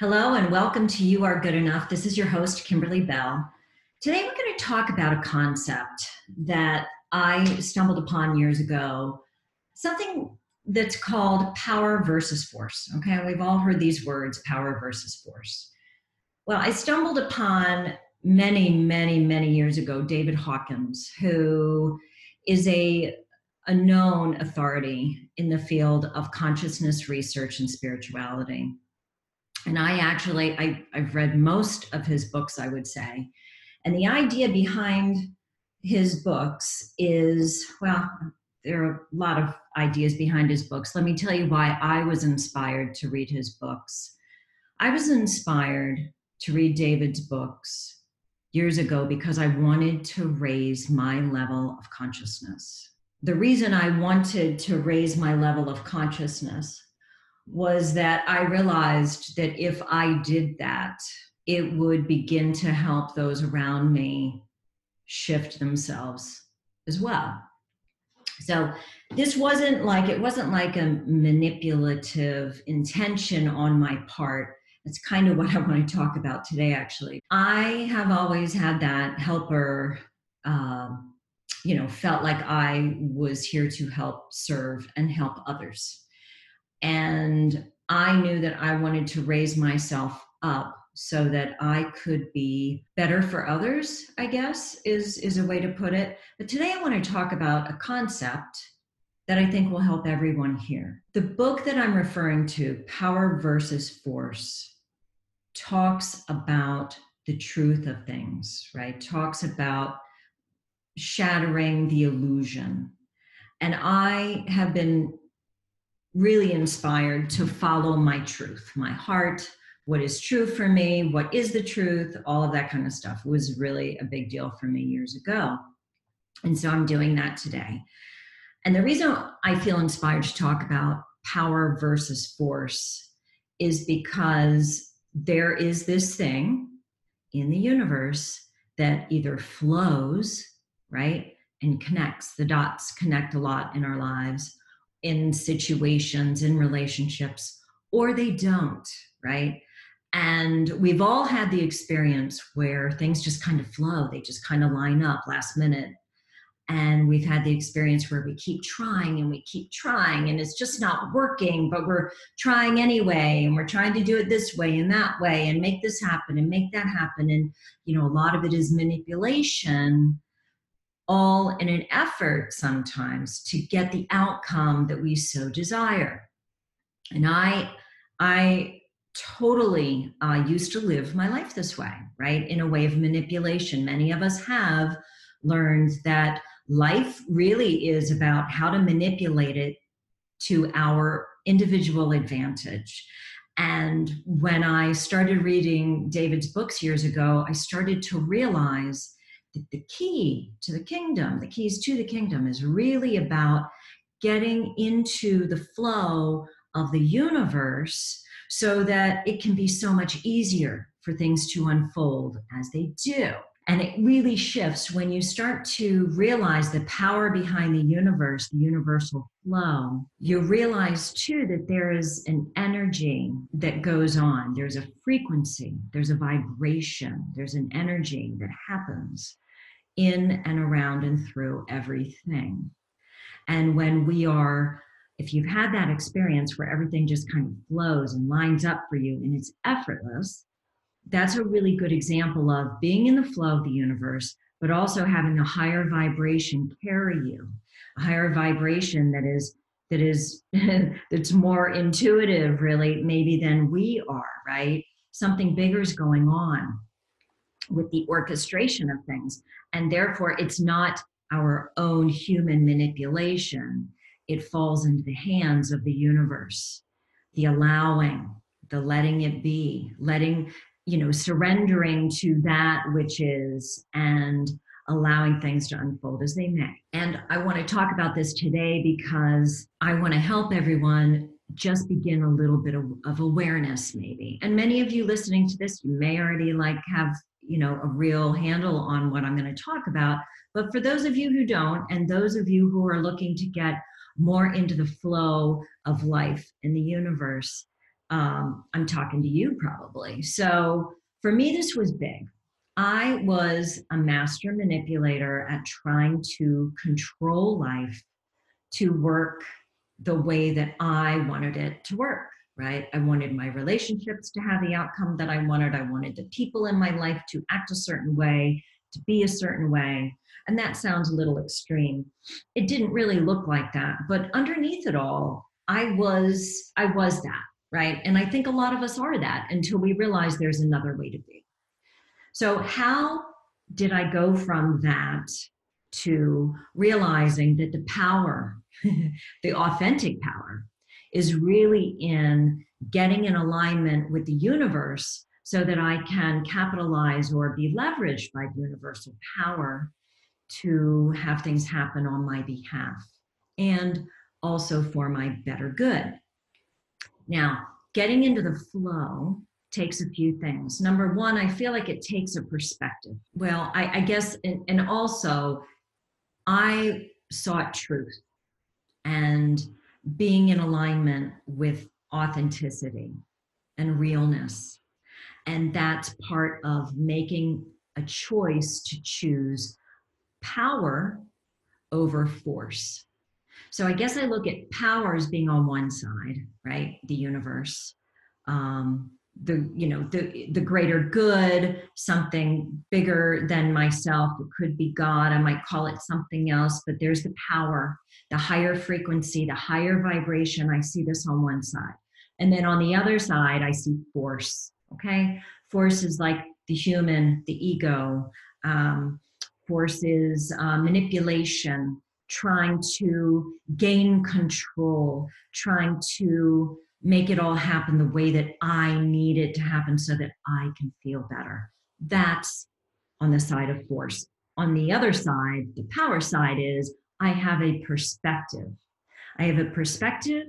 Hello and welcome to You Are Good Enough. This is your host, Kimberly Bell. Today we're going to talk about a concept that I stumbled upon years ago, something that's called power versus force. Okay, we've all heard these words power versus force. Well, I stumbled upon many, many, many years ago David Hawkins, who is a, a known authority in the field of consciousness research and spirituality and i actually I, i've read most of his books i would say. And the idea behind his books is well there are a lot of ideas behind his books. Let me tell you why i was inspired to read his books. I was inspired to read david's books years ago because i wanted to raise my level of consciousness. The reason i wanted to raise my level of consciousness was that I realized that if I did that, it would begin to help those around me shift themselves as well. So this wasn't like it wasn't like a manipulative intention on my part. That's kind of what I want to talk about today, actually. I have always had that helper, um, you know, felt like I was here to help serve and help others. And I knew that I wanted to raise myself up so that I could be better for others, I guess is, is a way to put it. But today I want to talk about a concept that I think will help everyone here. The book that I'm referring to, Power versus Force, talks about the truth of things, right? Talks about shattering the illusion. And I have been really inspired to follow my truth, my heart, what is true for me, what is the truth, all of that kind of stuff was really a big deal for me years ago. And so I'm doing that today. And the reason I feel inspired to talk about power versus force is because there is this thing in the universe that either flows, right, and connects. The dots connect a lot in our lives, in situations, in relationships, or they don't, right? And we've all had the experience where things just kind of flow, they just kind of line up last minute. And we've had the experience where we keep trying and we keep trying and it's just not working, but we're trying anyway and we're trying to do it this way and that way and make this happen and make that happen. And, you know, a lot of it is manipulation all in an effort sometimes to get the outcome that we so desire. And I, I totally uh, used to live my life this way, right? In a way of manipulation. Many of us have learned that life really is about how to manipulate it to our individual advantage. And when I started reading David's books years ago, I started to realize the, the key to the kingdom, the keys to the kingdom is really about getting into the flow of the universe so that it can be so much easier for things to unfold as they do. And it really shifts when you start to realize the power behind the universe, the universal flow. You realize too that there is an energy that goes on. There's a frequency, there's a vibration, there's an energy that happens in and around and through everything. And when we are, if you've had that experience where everything just kind of flows and lines up for you and it's effortless, that's a really good example of being in the flow of the universe, but also having a higher vibration carry you, a higher vibration that is that is that's more intuitive really maybe than we are right something bigger is going on with the orchestration of things. And therefore, it's not our own human manipulation. It falls into the hands of the universe, the allowing, the letting it be, letting, you know, surrendering to that which is and allowing things to unfold as they may. And I want to talk about this today because I want to help everyone just begin a little bit of, of, awareness maybe and many of you listening to this you may already like have you know a real handle on what i'm going to talk about but for those of you who don't and those of you who are looking to get more into the flow of life in the universe um, I'm talking to you probably. So for me, this was big. I was a master manipulator at trying to control life to work the way that I wanted it to work, right? I wanted my relationships to have the outcome that I wanted. I wanted the people in my life to act a certain way, to be a certain way. And that sounds a little extreme. It didn't really look like that, but underneath it all, I was I was that, right? And I think a lot of us are that until we realize there's another way to be. So how did I go from that to realizing that the power, the authentic power, is really in getting in alignment with the universe so that I can capitalize or be leveraged by universal power to have things happen on my behalf and also for my better good. Now, getting into the flow takes a few things. Number one, I feel like it takes a perspective. Well, I, I guess, and, and also, I sought truth and being in alignment with authenticity and realness. And that's part of making a choice to choose power over force. So I guess I look at power as being on one side, right? The universe, um, the you know the the greater good, something bigger than myself. It could be God. I might call it something else, but there's the power, the higher frequency, the higher vibration. I see this on one side, and then on the other side, I see force. Okay, force is like the human, the ego. Um, force is uh, manipulation, trying to gain control, trying to make it all happen the way that I need it to happen so that I can feel better. That's on the side of force. On the other side, the power side is I have a perspective. I have a perspective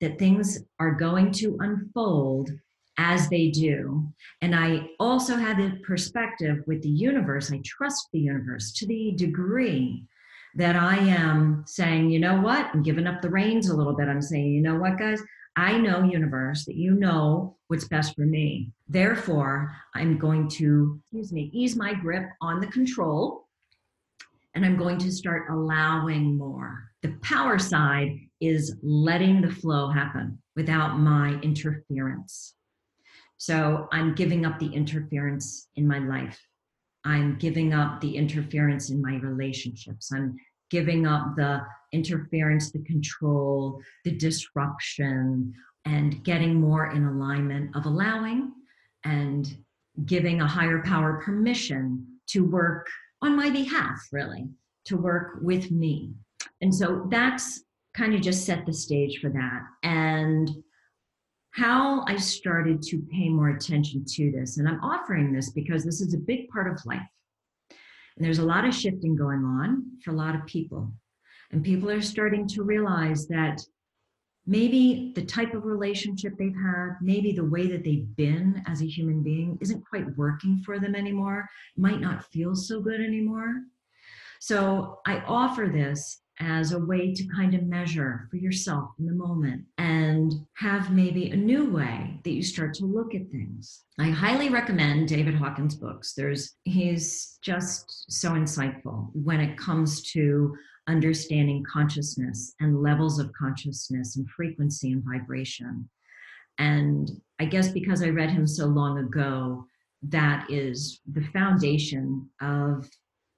that things are going to unfold as they do. And I also have the perspective with the universe. I trust the universe to the degree that I am saying, you know what, I'm giving up the reins a little bit. I'm saying, you know what, guys, I know, universe, that you know what's best for me. Therefore, I'm going to, excuse me, ease my grip on the control and I'm going to start allowing more. The power side is letting the flow happen without my interference. So I'm giving up the interference in my life. I'm giving up the interference in my relationships. I'm giving up the interference, the control, the disruption, and getting more in alignment of allowing and giving a higher power permission to work on my behalf, really, to work with me. And so that's kind of just set the stage for that. And how I started to pay more attention to this. And I'm offering this because this is a big part of life. And there's a lot of shifting going on for a lot of people. And people are starting to realize that maybe the type of relationship they've had, maybe the way that they've been as a human being isn't quite working for them anymore, might not feel so good anymore. So I offer this as a way to kind of measure for yourself in the moment and have maybe a new way that you start to look at things. I highly recommend David Hawkins' books. There's he's just so insightful when it comes to understanding consciousness and levels of consciousness and frequency and vibration. And I guess because I read him so long ago, that is the foundation of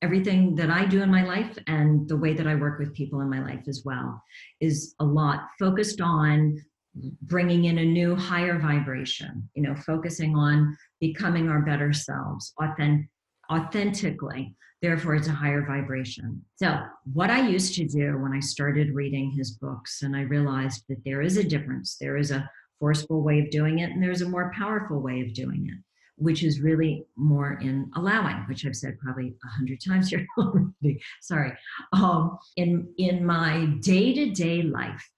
everything that I do in my life and the way that I work with people in my life as well is a lot focused on bringing in a new higher vibration, you know, focusing on becoming our better selves authentic, authentically. Therefore, it's a higher vibration. So, what I used to do when I started reading his books, and I realized that there is a difference, there is a forceful way of doing it, and there's a more powerful way of doing it which is really more in allowing, which I've said probably a hundred times here already. Sorry. Um, in in my day to day life,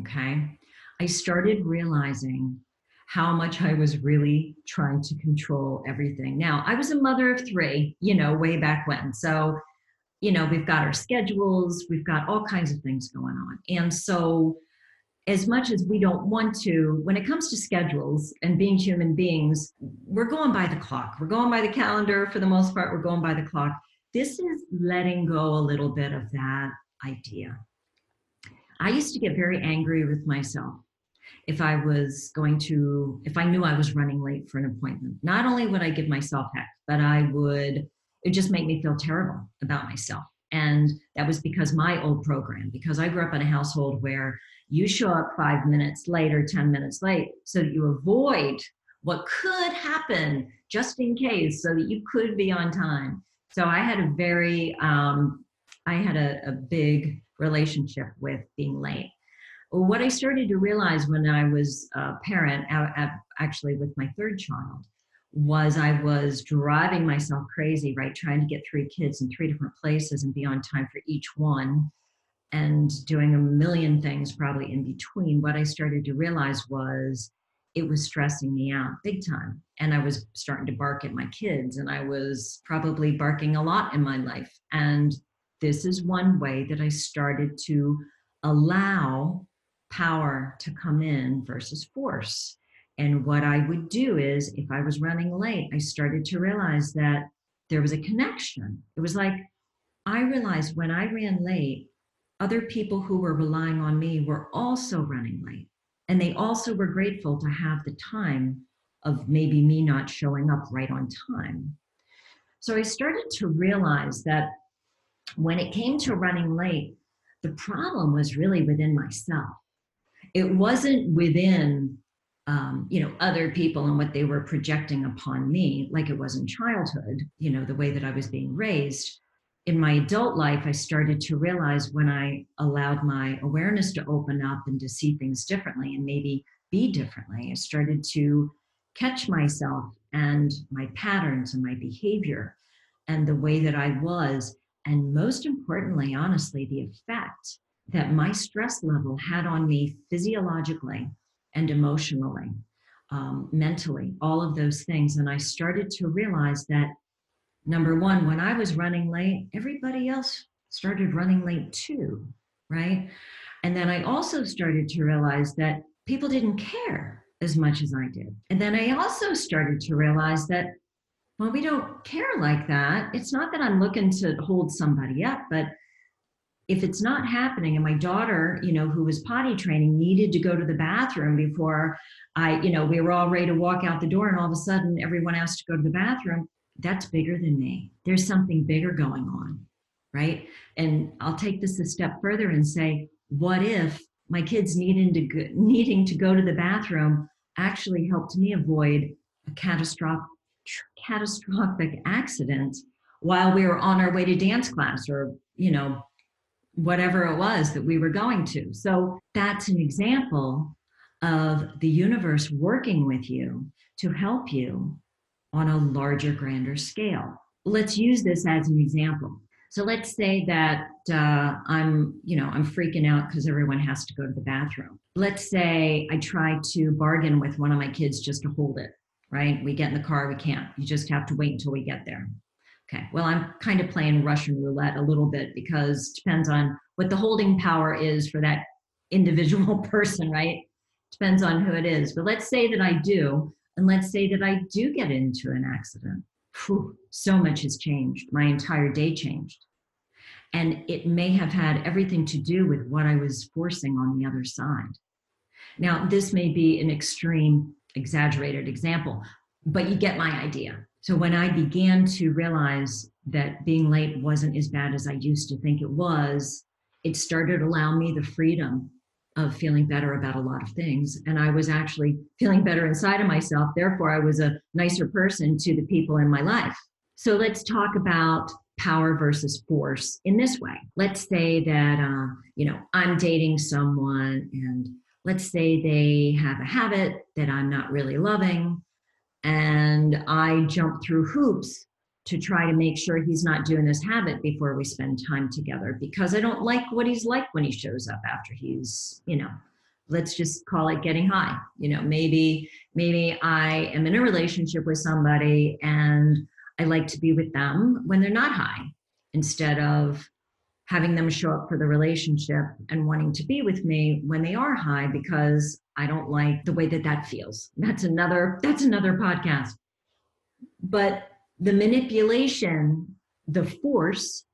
okay, I started realizing how much I was really trying to control everything. Now, I was a mother of three, you know, way back when. So, you know, we've got our schedules, we've got all kinds of things going on, and so as much as we don't want to, when it comes to schedules and being human beings, we're going by the clock. We're going by the calendar for the most part, we're going by the clock. This is letting go a little bit of that idea. I used to get very angry with myself if I was going to, if I knew I was running late for an appointment. Not only would I give myself heck, but I would, it just make me feel terrible about myself. And that was because my old program, because I grew up in a household where you show up five minutes late or 10 minutes late so that you avoid what could happen just in case so that you could be on time. So I had a very, um, I had a, a big relationship with being late. What I started to realize when I was a parent, actually with my third child, was I was driving myself crazy, right? Trying to get three kids in three different places and be on time for each one and doing a million things probably in between. What I started to realize was it was stressing me out big time. And I was starting to bark at my kids, and I was probably barking a lot in my life. And this is one way that I started to allow power to come in versus force. And what I would do is, if I was running late, I started to realize that there was a connection. It was like I realized when I ran late, other people who were relying on me were also running late. And they also were grateful to have the time of maybe me not showing up right on time. So I started to realize that when it came to running late, the problem was really within myself. It wasn't within um, you know other people and what they were projecting upon me like it was in childhood you know the way that i was being raised in my adult life i started to realize when i allowed my awareness to open up and to see things differently and maybe be differently i started to catch myself and my patterns and my behavior and the way that i was and most importantly honestly the effect that my stress level had on me physiologically and emotionally, um, mentally, all of those things. And I started to realize that number one, when I was running late, everybody else started running late too, right? And then I also started to realize that people didn't care as much as I did. And then I also started to realize that, well, we don't care like that. It's not that I'm looking to hold somebody up, but if it's not happening and my daughter you know who was potty training needed to go to the bathroom before i you know we were all ready to walk out the door and all of a sudden everyone asked to go to the bathroom that's bigger than me there's something bigger going on right and i'll take this a step further and say what if my kids needing to go, needing to go to the bathroom actually helped me avoid a catastrophic catastrophic accident while we were on our way to dance class or you know whatever it was that we were going to. So that's an example of the universe working with you to help you on a larger, grander scale. Let's use this as an example. So let's say that uh, I'm, you know, I'm freaking out because everyone has to go to the bathroom. Let's say I try to bargain with one of my kids just to hold it, right? We get in the car, we can't. You just have to wait until we get there. Okay, well, I'm kind of playing Russian roulette a little bit because depends on what the holding power is for that individual person, right? Depends on who it is. But let's say that I do, and let's say that I do get into an accident. Whew, so much has changed. My entire day changed. And it may have had everything to do with what I was forcing on the other side. Now, this may be an extreme, exaggerated example, but you get my idea. So when I began to realize that being late wasn't as bad as I used to think it was, it started allowing me the freedom of feeling better about a lot of things. And I was actually feeling better inside of myself. Therefore, I was a nicer person to the people in my life. So let's talk about power versus force in this way. Let's say that, uh, you know, I'm dating someone and let's say they have a habit that I'm not really loving and I jump through hoops to try to make sure he's not doing this habit before we spend time together because I don't like what he's like when he shows up after he's, you know, let's just call it getting high. You know, maybe maybe I am in a relationship with somebody and I like to be with them when they're not high instead of having them show up for the relationship and wanting to be with me when they are high because I don't like the way that that feels. That's another that's another podcast. But the manipulation, the force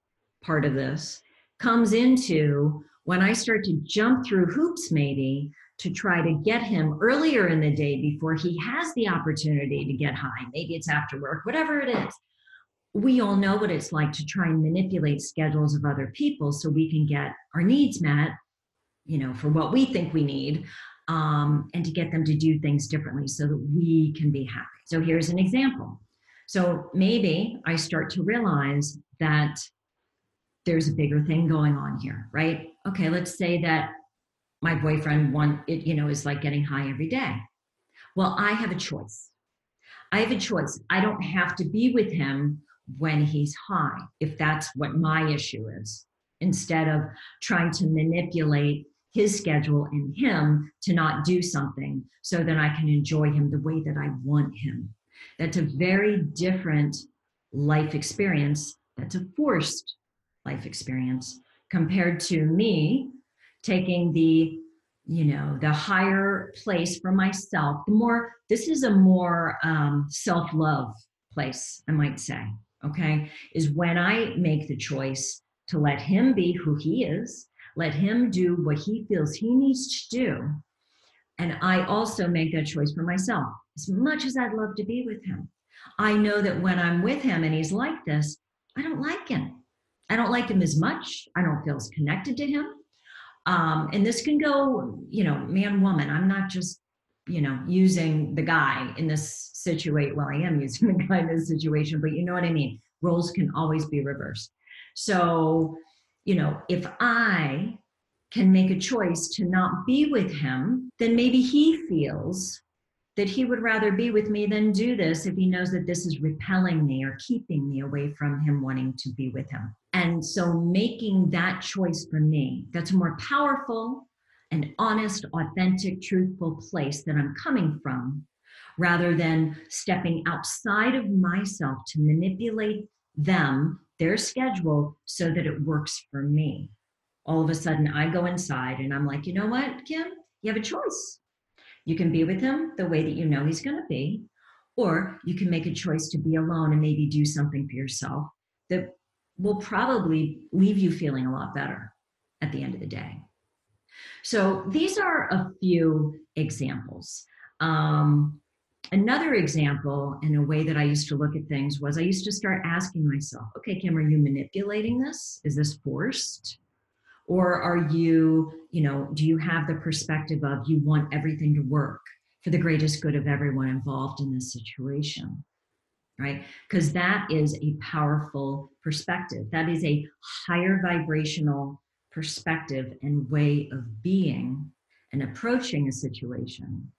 part of this comes into when I start to jump through hoops maybe to try to get him earlier in the day before he has the opportunity to get high. Maybe it's after work, whatever it is. We all know what it's like to try and manipulate schedules of other people so we can get our needs met, you know, for what we think we need, um, and to get them to do things differently so that we can be happy. So here's an example. So maybe I start to realize that there's a bigger thing going on here, right? Okay, let's say that my boyfriend one it you know is like getting high every day. Well i have a choice. I have a choice. I don't have to be with him when he's high if that's what my issue is instead of trying to manipulate his schedule and him to not do something so that i can enjoy him the way that i want him that's a very different life experience that's a forced life experience compared to me taking the you know the higher place for myself the more this is a more um, self-love place i might say okay is when i make the choice to let him be who he is let him do what he feels he needs to do and i also make that choice for myself as much as i'd love to be with him i know that when i'm with him and he's like this i don't like him i don't like him as much i don't feel as connected to him um, and this can go, you know, man, woman. I'm not just, you know, using the guy in this situation. Well, I am using the guy in this situation, but you know what I mean? Roles can always be reversed. So, you know, if I can make a choice to not be with him, then maybe he feels that he would rather be with me than do this if he knows that this is repelling me or keeping me away from him wanting to be with him. And so making that choice for me, that's a more powerful and honest, authentic, truthful place that I'm coming from rather than stepping outside of myself to manipulate them, their schedule, so that it works for me. All of a sudden, I go inside and I'm like, you know what, Kim? You have a choice. You can be with him the way that you know he's going to be, or you can make a choice to be alone and maybe do something for yourself that will probably leave you feeling a lot better at the end of the day. So these are a few examples. Um, another example in a way that I used to look at things was I used to start asking myself, okay, Kim, are you manipulating this? Is this forced? Or are you, you know, do you have the perspective of you want everything to work for the greatest good of everyone involved in this situation? right? Because that is a powerful perspective. That is a higher vibrational perspective and way of being and approaching a situation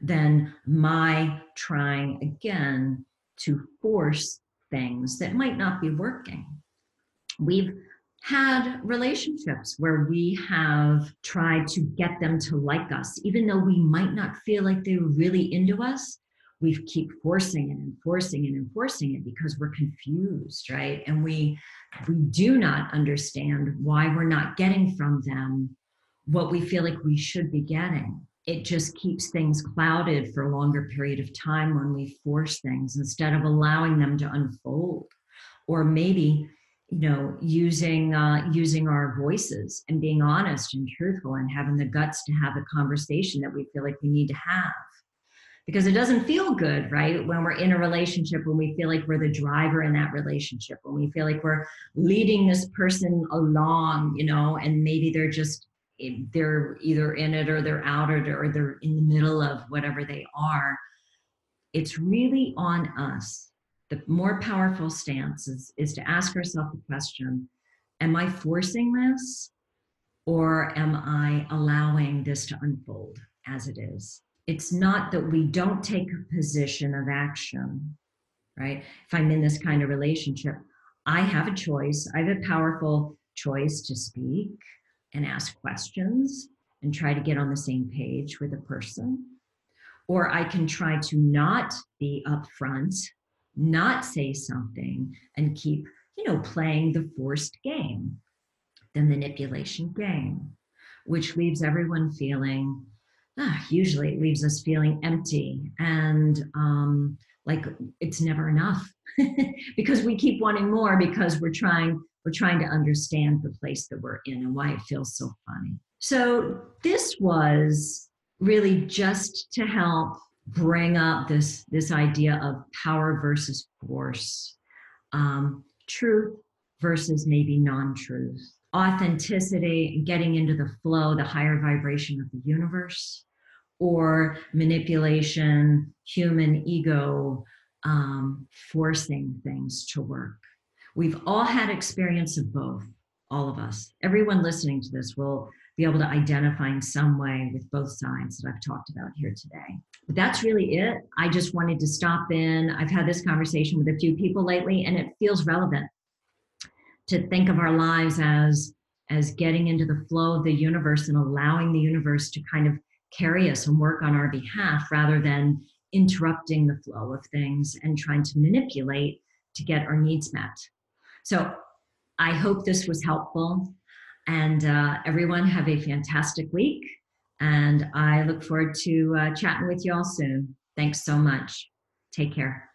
than my trying again to force things that might not be working. We've had relationships where we have tried to get them to like us, even though we might not feel like they were really into us we keep forcing and enforcing and enforcing it because we're confused right? And we we do not understand why we're not getting from them what we feel like we should be getting. It just keeps things clouded for a longer period of time when we force things instead of allowing them to unfold. Or maybe you know using uh, using our voices and being honest and truthful and having the guts to have a conversation that we feel like we need to have because it doesn't feel good, right? When we're in a relationship, when we feel like we're the driver in that relationship, when we feel like we're leading this person along, you know, and maybe they're just they're either in it or they're out or they're, or they're in the middle of whatever they are. It's really on us. The more powerful stance is, is to ask ourselves the question Am I forcing this or am I allowing this to unfold as it is? it's not that we don't take a position of action, right? If I'm in this kind of relationship, I have a choice. I have a powerful choice to speak and ask questions and try to get on the same page with a person. Or I can try to not be upfront, not say something, and keep, you know, playing the forced game. the manipulation game, which leaves everyone feeling, ah, usually it leaves us feeling empty and um, like it's never enough because we keep wanting more because we're trying we're trying to understand the place that we're in and why it feels so funny. So this was really just to help bring up this this idea of power versus force, um, truth versus maybe non-truth, authenticity, getting into the flow, the higher vibration of the universe, or manipulation, human ego, um, forcing things to work. We've all had experience of both, all of us. Everyone listening to this will be able to identify in some way with both sides that I've talked about here today. But that's really it. I just wanted to stop in. I've had this conversation with a few people lately, and it feels relevant to think of our lives as as getting into the flow of the universe and allowing the universe to kind of carry us and work on our behalf rather than interrupting the flow of things and trying to manipulate to get our needs met. So I hope this was helpful. And uh, everyone have a fantastic week. And I look forward to uh, chatting with you all soon. Thanks so much. Take care.